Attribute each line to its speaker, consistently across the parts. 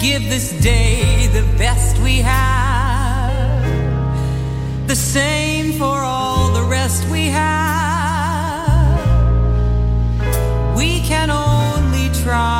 Speaker 1: Give this day the best we have, the same for all the rest we have. We can only
Speaker 2: try.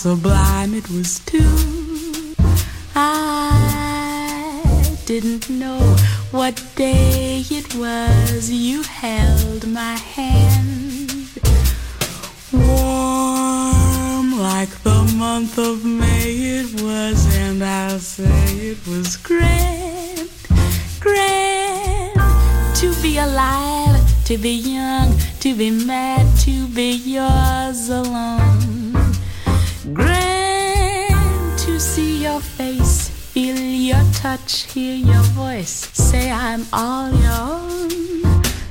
Speaker 2: Sublime it was, too. I didn't know what day it was you held my hand. Warm like the month of May it was, and I'll say it was grand, grand to be alive, to be young, to be mad, to be yours alone. Hear your voice, say I'm all your own.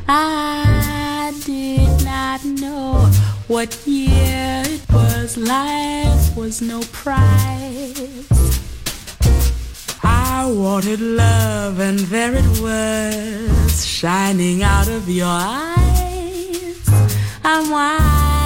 Speaker 2: I did not know what year it was, life was no prize. I wanted love, and there it was, shining out of your eyes. I'm wise,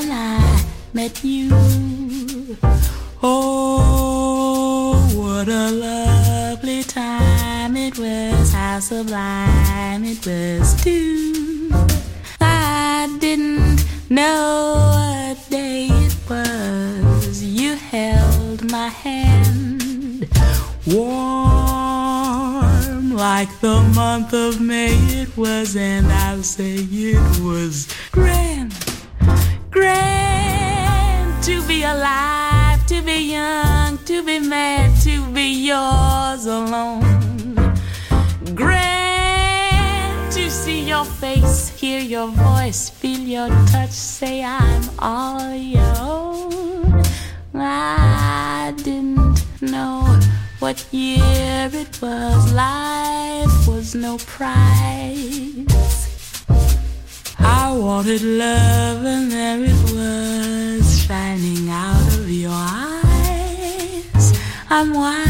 Speaker 3: was. Then I met you. Oh, what a lovely time it was. How sublime it was, too. I didn't know what day it was. You held my hand warm like the month of May it was, and I'll say it was be young, to be mad, to be yours alone. Grand to see your face, hear your voice, feel your touch, say I'm all your own. I didn't know what year it was, life was no prize. I wanted love, and there it was, shining out of your eyes. I'm wise,